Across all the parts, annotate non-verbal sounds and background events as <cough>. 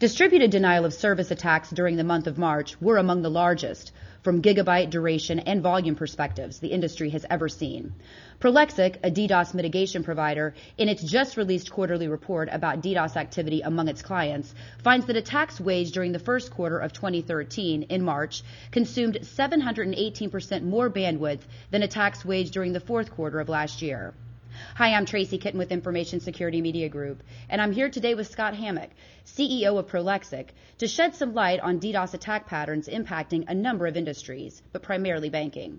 Distributed denial of service attacks during the month of March were among the largest from gigabyte duration and volume perspectives the industry has ever seen. Prolexic, a DDoS mitigation provider, in its just released quarterly report about DDoS activity among its clients, finds that attacks waged during the first quarter of 2013 in March consumed 718% more bandwidth than attacks waged during the fourth quarter of last year. Hi, I'm Tracy Kitten with Information Security Media Group, and I'm here today with Scott Hammack, CEO of Prolexic, to shed some light on DDoS attack patterns impacting a number of industries, but primarily banking.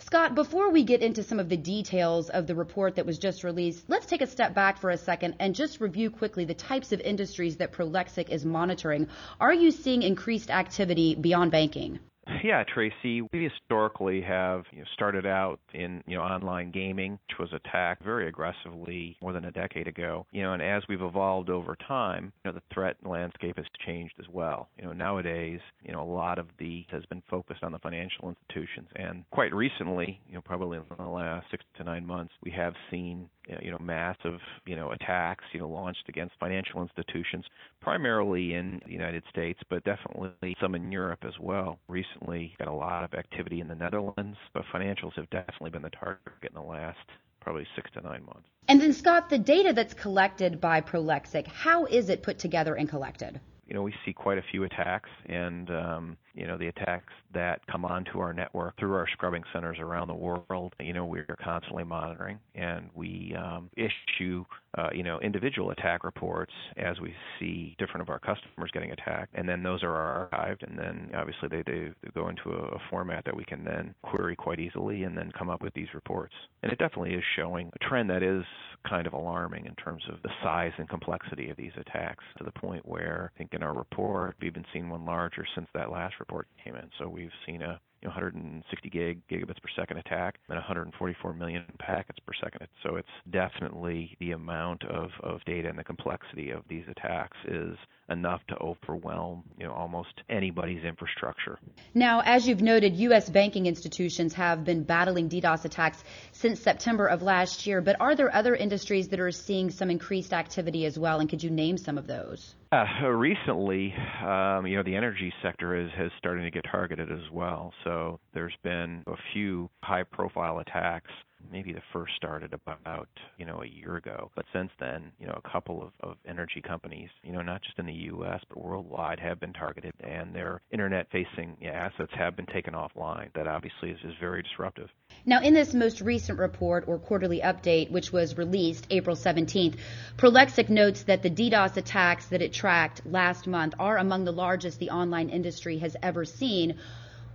Scott, before we get into some of the details of the report that was just released, let's take a step back for a second and just review quickly the types of industries that Prolexic is monitoring. Are you seeing increased activity beyond banking? Yeah, Tracy, we historically have you know, started out in you know online gaming, which was attacked very aggressively more than a decade ago. You know, and as we've evolved over time, you know, the threat landscape has changed as well. You know, nowadays, you know, a lot of the has been focused on the financial institutions, and quite recently, you know, probably in the last six to nine months, we have seen you know massive you know attacks you know launched against financial institutions primarily in the United States but definitely some in Europe as well. Recently got a lot of activity in the Netherlands but financials have definitely been the target in the last probably 6 to 9 months. And then Scott the data that's collected by Prolexic how is it put together and collected? You know we see quite a few attacks and um you know the attacks that come onto our network through our scrubbing centers around the world you know we're constantly monitoring and we um, issue uh, you know individual attack reports as we see different of our customers getting attacked. And then those are archived and then obviously they, they, they go into a, a format that we can then query quite easily and then come up with these reports. And it definitely is showing a trend that is kind of alarming in terms of the size and complexity of these attacks to the point where I think in our report we've even seen one larger since that last report came in. So we've seen a you know, 160 gig gigabits per second attack and 144 million packets per second. So it's definitely the amount of, of data and the complexity of these attacks is enough to overwhelm you know almost anybody's infrastructure. Now, as you've noted, U.S. banking institutions have been battling DDoS attacks since September of last year. But are there other industries that are seeing some increased activity as well? And could you name some of those? Uh, recently, um, you know, the energy sector is has started to get targeted as well. So there's been a few high-profile attacks maybe the first started about you know a year ago. But since then you know a couple of, of energy companies you know not just in the us but worldwide have been targeted and their internet facing assets have been taken offline. That obviously is, is very disruptive. Now in this most recent report or quarterly update which was released april 17th prolexic notes that the ddos attacks that it tracked last month are among the largest the online industry has ever seen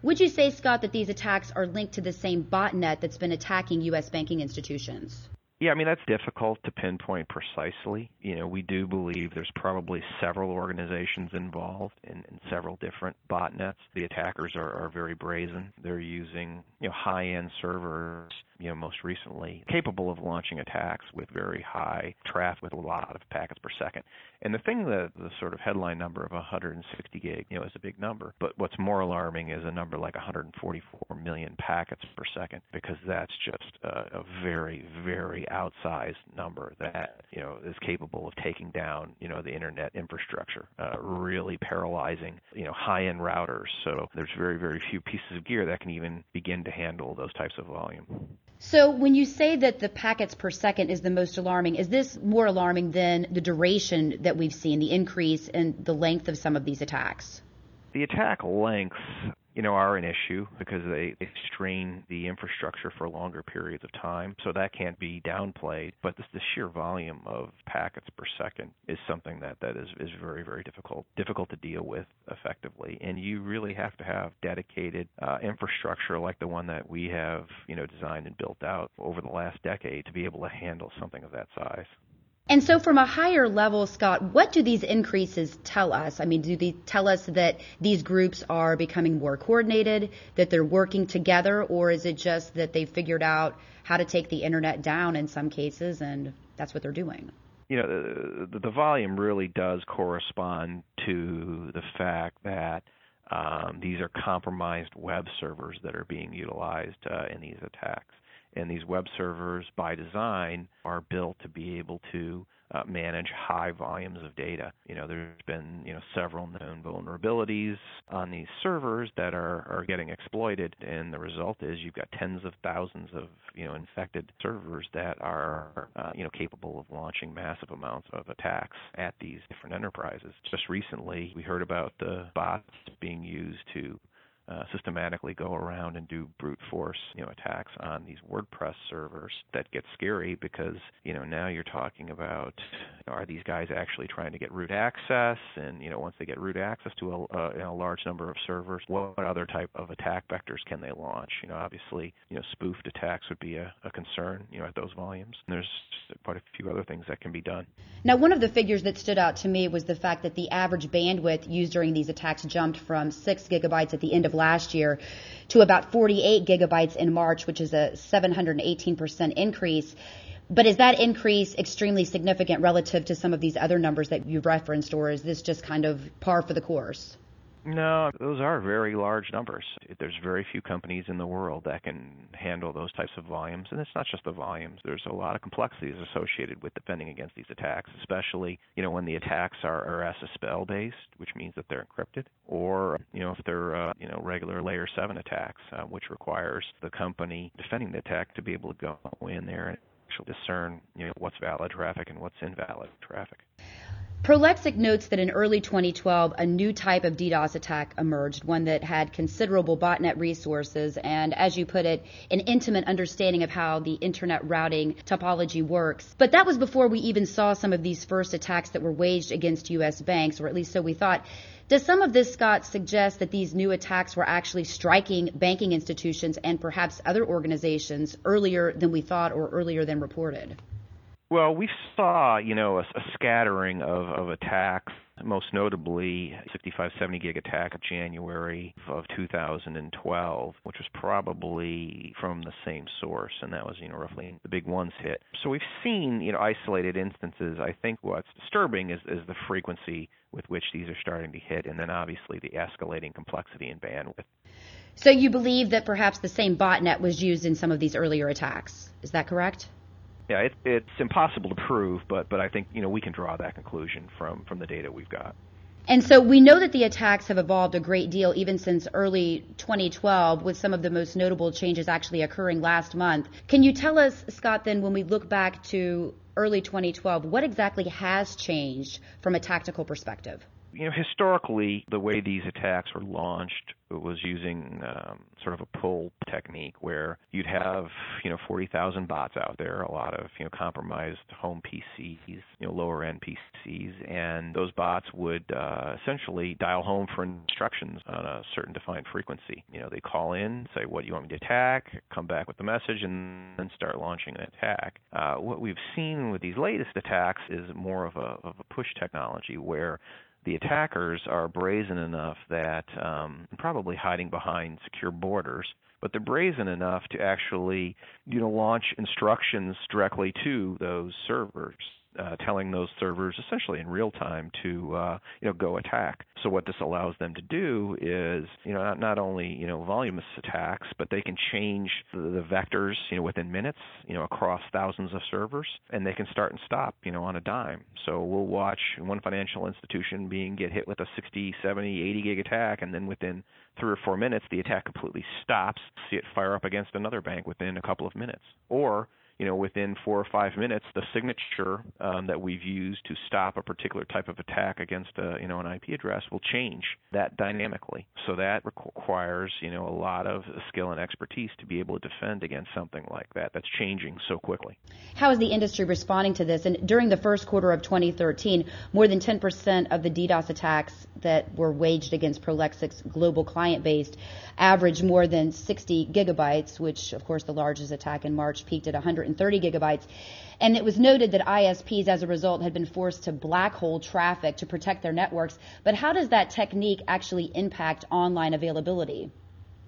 would you say, Scott, that these attacks are linked to the same botnet that's been attacking U.S. banking institutions? Yeah, I mean that's difficult to pinpoint precisely. You know, we do believe there's probably several organizations involved in, in several different botnets. The attackers are, are very brazen. They're using you know high-end servers you know, most recently, capable of launching attacks with very high traffic with a lot of packets per second. And the thing that the sort of headline number of 160 gig, you know, is a big number. But what's more alarming is a number like 144 million packets per second, because that's just a, a very, very outsized number that you know is capable of taking down, you know, the internet infrastructure, uh, really paralyzing, you know, high-end routers. So there's very, very few pieces of gear that can even begin to handle those types of volume. So when you say that the packets per second is the most alarming, is this more alarming than the duration that we've seen, the increase in the length of some of these attacks? The attack lengths you know, are an issue because they, they strain the infrastructure for longer periods of time. So that can't be downplayed. But the sheer volume of packets per second is something that, that is, is very, very difficult, difficult to deal with effectively. And you really have to have dedicated uh, infrastructure like the one that we have, you know, designed and built out over the last decade to be able to handle something of that size. And so, from a higher level, Scott, what do these increases tell us? I mean, do they tell us that these groups are becoming more coordinated, that they're working together, or is it just that they've figured out how to take the internet down in some cases and that's what they're doing? You know, the, the volume really does correspond to the fact that um, these are compromised web servers that are being utilized uh, in these attacks. And these web servers, by design, are built to be able to uh, manage high volumes of data. You know, there's been you know several known vulnerabilities on these servers that are are getting exploited, and the result is you've got tens of thousands of you know infected servers that are uh, you know capable of launching massive amounts of attacks at these different enterprises. Just recently, we heard about the bots being used to uh, systematically go around and do brute force, you know, attacks on these WordPress servers. That gets scary because you know now you're talking about you know, are these guys actually trying to get root access, and you know once they get root access to a, a, a large number of servers, what other type of attack vectors can they launch? You know, obviously, you know, spoofed attacks would be a, a concern, you know, at those volumes. And there's quite a few other things that can be done. Now, one of the figures that stood out to me was the fact that the average bandwidth used during these attacks jumped from six gigabytes at the end of last year to about 48 gigabytes in March, which is a 718% increase. But is that increase extremely significant relative to some of these other numbers that you referenced, or is this just kind of par for the course? No, those are very large numbers. There's very few companies in the world that can handle those types of volumes, and it's not just the volumes. There's a lot of complexities associated with defending against these attacks, especially you know when the attacks are, are SSL based, which means that they're encrypted, or you know if they're uh, you know regular layer seven attacks, uh, which requires the company defending the attack to be able to go in there and actually discern you know what's valid traffic and what's invalid traffic. Prolexic notes that in early 2012, a new type of DDoS attack emerged, one that had considerable botnet resources and, as you put it, an intimate understanding of how the internet routing topology works. But that was before we even saw some of these first attacks that were waged against U.S. banks, or at least so we thought. Does some of this, Scott, suggest that these new attacks were actually striking banking institutions and perhaps other organizations earlier than we thought or earlier than reported? Well, we saw, you know, a, a scattering of, of attacks, most notably 6570 gig attack of January of 2012, which was probably from the same source, and that was, you know, roughly the big ones hit. So we've seen, you know, isolated instances. I think what's disturbing is, is the frequency with which these are starting to hit, and then obviously the escalating complexity and bandwidth. So you believe that perhaps the same botnet was used in some of these earlier attacks. Is that correct? Yeah, it, it's impossible to prove, but but I think you know we can draw that conclusion from from the data we've got. And so we know that the attacks have evolved a great deal even since early 2012, with some of the most notable changes actually occurring last month. Can you tell us, Scott, then, when we look back to early 2012, what exactly has changed from a tactical perspective? you know, historically, the way these attacks were launched was using um, sort of a pull technique where you'd have, you know, 40,000 bots out there, a lot of, you know, compromised home PCs, you know, lower end PCs, and those bots would uh, essentially dial home for instructions on a certain defined frequency. You know, they call in, say, what do you want me to attack, come back with the message, and then start launching an attack. Uh, what we've seen with these latest attacks is more of a, of a push technology where the attackers are brazen enough that um, probably hiding behind secure borders, but they're brazen enough to actually, you know, launch instructions directly to those servers uh, telling those servers essentially in real time to uh, you know go attack. So what this allows them to do is you know not, not only you know voluminous attacks, but they can change the, the vectors you know within minutes you know across thousands of servers, and they can start and stop you know on a dime. So we'll watch one financial institution being get hit with a 60, 70, 80 gig attack, and then within three or four minutes the attack completely stops. See it fire up against another bank within a couple of minutes, or you know, within four or five minutes, the signature um, that we've used to stop a particular type of attack against a, you know, an IP address will change that dynamically. So that requires, you know, a lot of skill and expertise to be able to defend against something like that that's changing so quickly. How is the industry responding to this? And during the first quarter of 2013, more than 10% of the DDoS attacks that were waged against Prolexic's global client base averaged more than 60 gigabytes, which, of course, the largest attack in March peaked at 100 130 gigabytes. And it was noted that ISPs, as a result, had been forced to black hole traffic to protect their networks. But how does that technique actually impact online availability?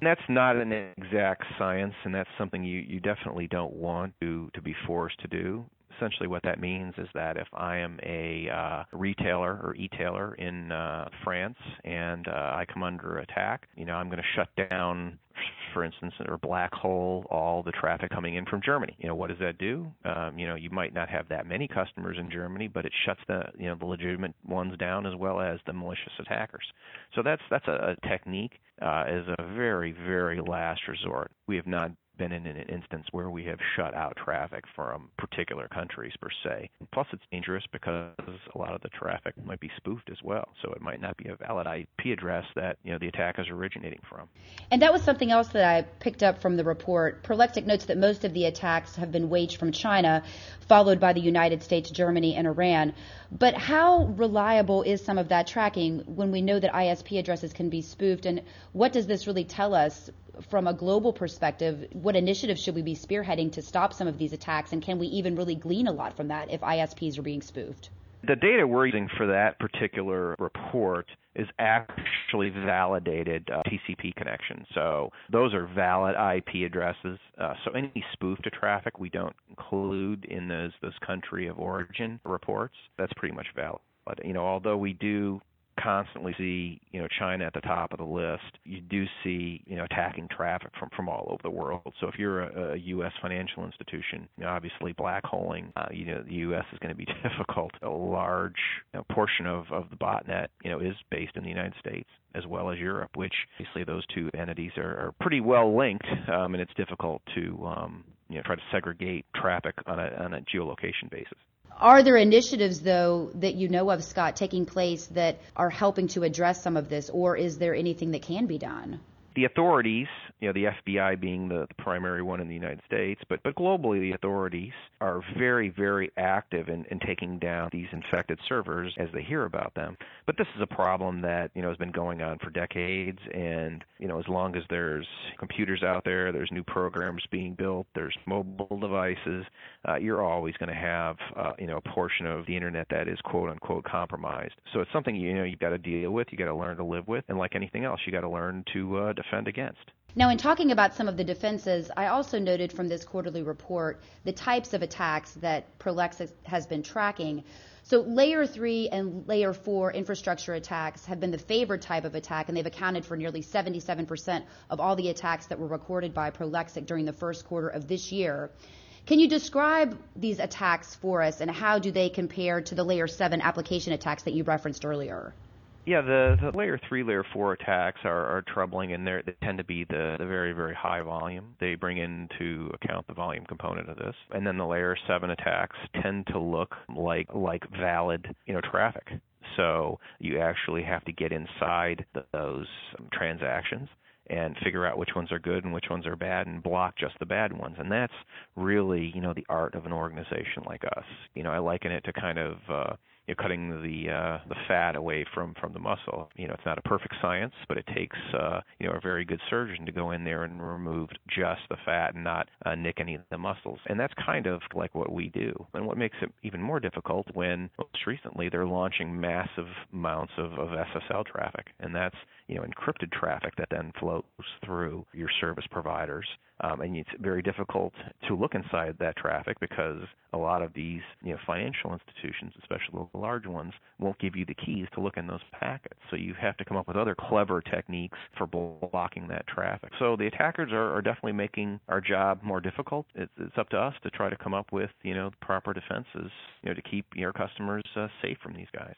That's not an exact science, and that's something you, you definitely don't want to, to be forced to do essentially what that means is that if I am a uh, retailer or e-tailer in uh, France and uh, I come under attack, you know, I'm going to shut down for instance, or black hole all the traffic coming in from Germany. You know, what does that do? Um, you know, you might not have that many customers in Germany, but it shuts the you know the legitimate ones down as well as the malicious attackers. So that's that's a, a technique uh, as a very very last resort. We have not been in an instance where we have shut out traffic from particular countries per se. Plus, it's dangerous because a lot of the traffic might be spoofed as well, so it might not be a valid IP address that you know the attack is originating from. And that was something else that I picked up from the report. Prolexic notes that most of the attacks have been waged from China, followed by the United States, Germany, and Iran. But how reliable is some of that tracking when we know that ISP addresses can be spoofed? And what does this really tell us from a global perspective, what initiatives should we be spearheading to stop some of these attacks, and can we even really glean a lot from that if ISPs are being spoofed? The data we're using for that particular report is actually validated uh, TCP connection. So those are valid IP addresses. Uh, so any spoofed traffic we don't include in those those country of origin reports. That's pretty much valid. But you know, although we do constantly see you know China at the top of the list. You do see you know attacking traffic from from all over the world. So if you're a, a U.S. financial institution, you know, obviously black holing, uh, you know the U.S. is going to be <laughs> difficult. A large you know, portion of of the botnet you know is based in the United States as well as Europe, which obviously those two entities are, are pretty well linked, um, and it's difficult to um, you know try to segregate traffic on a on a geolocation basis. Are there initiatives, though, that you know of, Scott, taking place that are helping to address some of this, or is there anything that can be done? The authorities you know, the FBI being the, the primary one in the United States, but but globally the authorities are very very active in, in taking down these infected servers as they hear about them. But this is a problem that you know has been going on for decades, and you know as long as there's computers out there, there's new programs being built, there's mobile devices, uh, you're always going to have uh, you know a portion of the internet that is quote unquote compromised. So it's something you know you've got to deal with, you got to learn to live with, and like anything else, you got to learn to uh, defend against. Now, in talking about some of the defenses, I also noted from this quarterly report the types of attacks that Prolexic has been tracking. So, layer three and layer four infrastructure attacks have been the favored type of attack, and they've accounted for nearly 77% of all the attacks that were recorded by Prolexic during the first quarter of this year. Can you describe these attacks for us, and how do they compare to the layer seven application attacks that you referenced earlier? Yeah, the, the layer three, layer four attacks are, are troubling, and they tend to be the, the very, very high volume. They bring into account the volume component of this, and then the layer seven attacks tend to look like like valid, you know, traffic. So you actually have to get inside the, those transactions and figure out which ones are good and which ones are bad and block just the bad ones and that's really you know the art of an organization like us you know i liken it to kind of uh you know, cutting the uh, the fat away from from the muscle. You know, it's not a perfect science, but it takes uh, you know a very good surgeon to go in there and remove just the fat and not uh, nick any of the muscles. And that's kind of like what we do. And what makes it even more difficult when most recently they're launching massive amounts of, of SSL traffic, and that's you know encrypted traffic that then flows through your service providers um, and it's very difficult to look inside that traffic because a lot of these you know financial institutions, especially the large ones, won't give you the keys to look in those packets. So you have to come up with other clever techniques for blocking that traffic. So the attackers are, are definitely making our job more difficult. It's, it's up to us to try to come up with you know proper defenses you know to keep your customers uh, safe from these guys.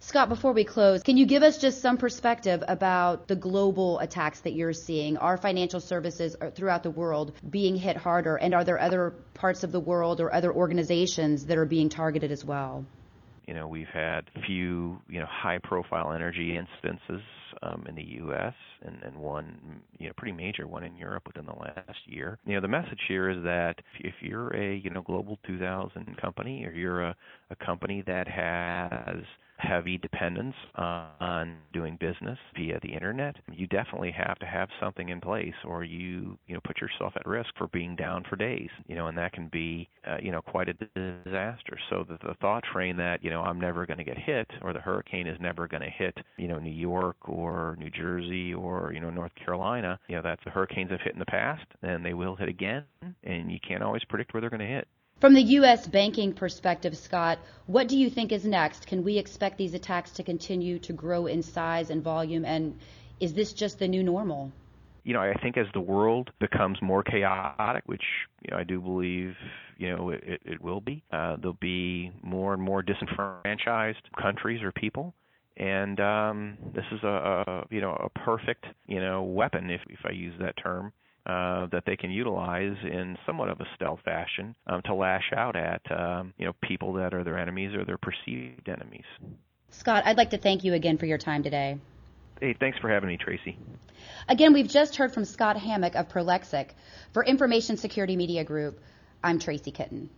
Scott, before we close, can you give us just some perspective about the global attacks that you're seeing? Are financial services throughout the world being hit harder? And are there other parts of the world or other organizations that are being targeted as well? You know, we've had a few, you know, high-profile energy instances um, in the U.S. And, and one, you know, pretty major one in Europe within the last year. You know, the message here is that if you're a, you know, global 2000 company or you're a, a company that has heavy dependence on doing business via the internet, you definitely have to have something in place, or you you know put yourself at risk for being down for days. You know, and that can be uh, you know quite a disaster. So the, the thought train that you know I'm never going to get hit, or the hurricane is never going to hit you know New York or New Jersey or you know North Carolina. You know that's the hurricanes have hit in the past, and they will hit again, and you can't always predict where they're going to hit. From the U.S. banking perspective, Scott, what do you think is next? Can we expect these attacks to continue to grow in size and volume? And is this just the new normal? you know, I think as the world becomes more chaotic, which you know I do believe you know it, it will be, uh, there'll be more and more disenfranchised countries or people and um, this is a, a you know a perfect you know weapon if if I use that term uh, that they can utilize in somewhat of a stealth fashion um, to lash out at um, you know people that are their enemies or their perceived enemies. Scott, I'd like to thank you again for your time today. Hey, thanks for having me, Tracy. Again, we've just heard from Scott Hammack of Prolexic. For Information Security Media Group, I'm Tracy Kitten.